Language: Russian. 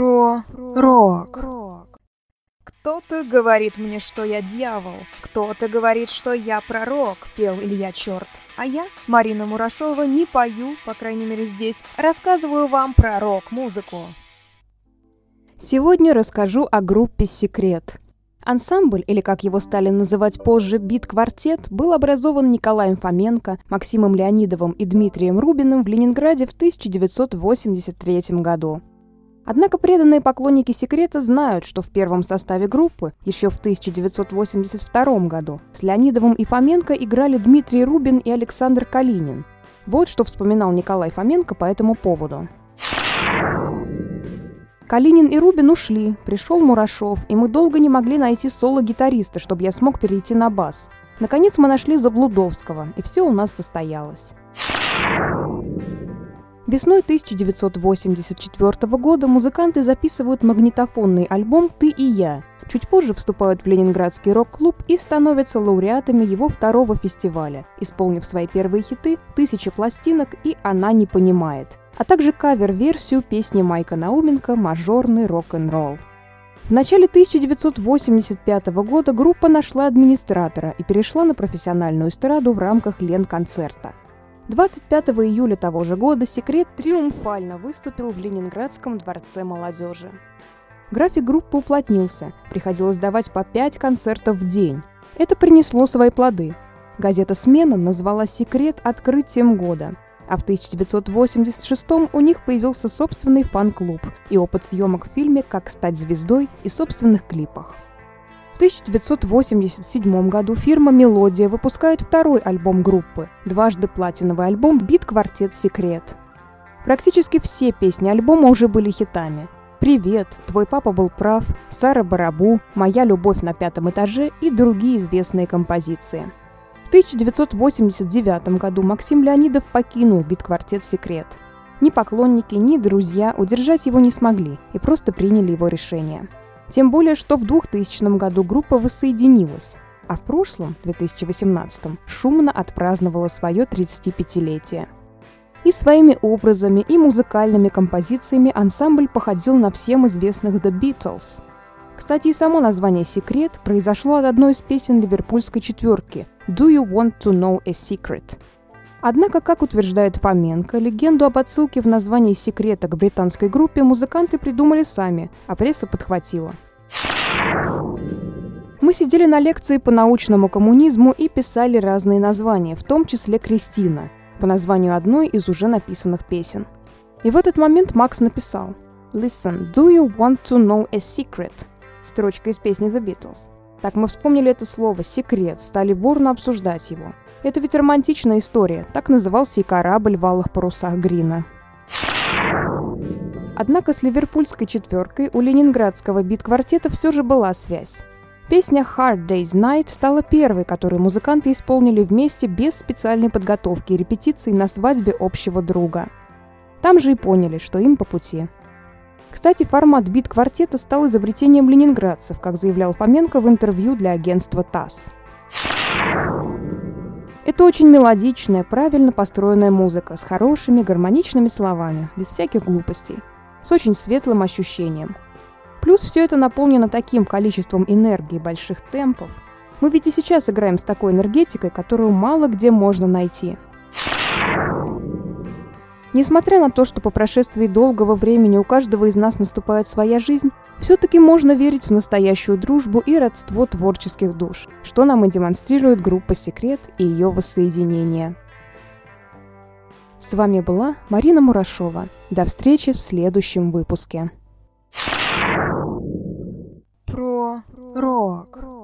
Про рок. Кто-то говорит мне, что я дьявол, кто-то говорит, что я пророк, пел Илья Черт. А я, Марина Мурашова, не пою, по крайней мере здесь, рассказываю вам про рок-музыку. Сегодня расскажу о группе «Секрет». Ансамбль, или как его стали называть позже «Бит-квартет», был образован Николаем Фоменко, Максимом Леонидовым и Дмитрием Рубиным в Ленинграде в 1983 году. Однако преданные поклонники секрета знают, что в первом составе группы, еще в 1982 году, с Леонидовым и Фоменко играли Дмитрий Рубин и Александр Калинин. Вот что вспоминал Николай Фоменко по этому поводу. Калинин и Рубин ушли, пришел Мурашов, и мы долго не могли найти соло-гитариста, чтобы я смог перейти на бас. Наконец мы нашли Заблудовского, и все у нас состоялось. Весной 1984 года музыканты записывают магнитофонный альбом «Ты и я». Чуть позже вступают в Ленинградский рок-клуб и становятся лауреатами его второго фестиваля, исполнив свои первые хиты «Тысяча пластинок» и «Она не понимает» а также кавер-версию песни Майка Науменко «Мажорный рок-н-ролл». В начале 1985 года группа нашла администратора и перешла на профессиональную эстраду в рамках Лен-концерта. 25 июля того же года «Секрет» триумфально выступил в Ленинградском дворце молодежи. График группы уплотнился, приходилось давать по 5 концертов в день. Это принесло свои плоды. Газета «Смена» назвала «Секрет» открытием года – а в 1986 у них появился собственный фан-клуб и опыт съемок в фильме «Как стать звездой» и собственных клипах. В 1987 году фирма «Мелодия» выпускает второй альбом группы, дважды платиновый альбом «Бит-квартет Секрет». Практически все песни альбома уже были хитами. «Привет», «Твой папа был прав», «Сара Барабу», «Моя любовь на пятом этаже» и другие известные композиции – 1989 году Максим Леонидов покинул бит-квартет «Секрет». Ни поклонники, ни друзья удержать его не смогли и просто приняли его решение. Тем более, что в 2000 году группа воссоединилась, а в прошлом, 2018, шумно отпраздновала свое 35-летие. И своими образами, и музыкальными композициями ансамбль походил на всем известных The Beatles. Кстати, и само название «Секрет» произошло от одной из песен ливерпульской четверки «Do you want to know a secret?» Однако, как утверждает Фоменко, легенду об отсылке в названии секрета к британской группе музыканты придумали сами, а пресса подхватила. Мы сидели на лекции по научному коммунизму и писали разные названия, в том числе «Кристина», по названию одной из уже написанных песен. И в этот момент Макс написал «Listen, do you want to know a secret?» Строчка из песни The Beatles. Так мы вспомнили это слово «секрет», стали бурно обсуждать его. Это ведь романтичная история, так назывался и корабль в алых парусах Грина. Однако с ливерпульской четверкой у ленинградского бит-квартета все же была связь. Песня «Hard Day's Night» стала первой, которую музыканты исполнили вместе без специальной подготовки и репетиций на свадьбе общего друга. Там же и поняли, что им по пути. Кстати, формат бит-квартета стал изобретением ленинградцев, как заявлял Фоменко в интервью для агентства ТАСС. Это очень мелодичная, правильно построенная музыка с хорошими, гармоничными словами, без всяких глупостей, с очень светлым ощущением. Плюс все это наполнено таким количеством энергии, больших темпов. Мы ведь и сейчас играем с такой энергетикой, которую мало где можно найти – Несмотря на то, что по прошествии долгого времени у каждого из нас наступает своя жизнь, все-таки можно верить в настоящую дружбу и родство творческих душ, что нам и демонстрирует группа «Секрет» и ее воссоединение. С вами была Марина Мурашова. До встречи в следующем выпуске. Про рок.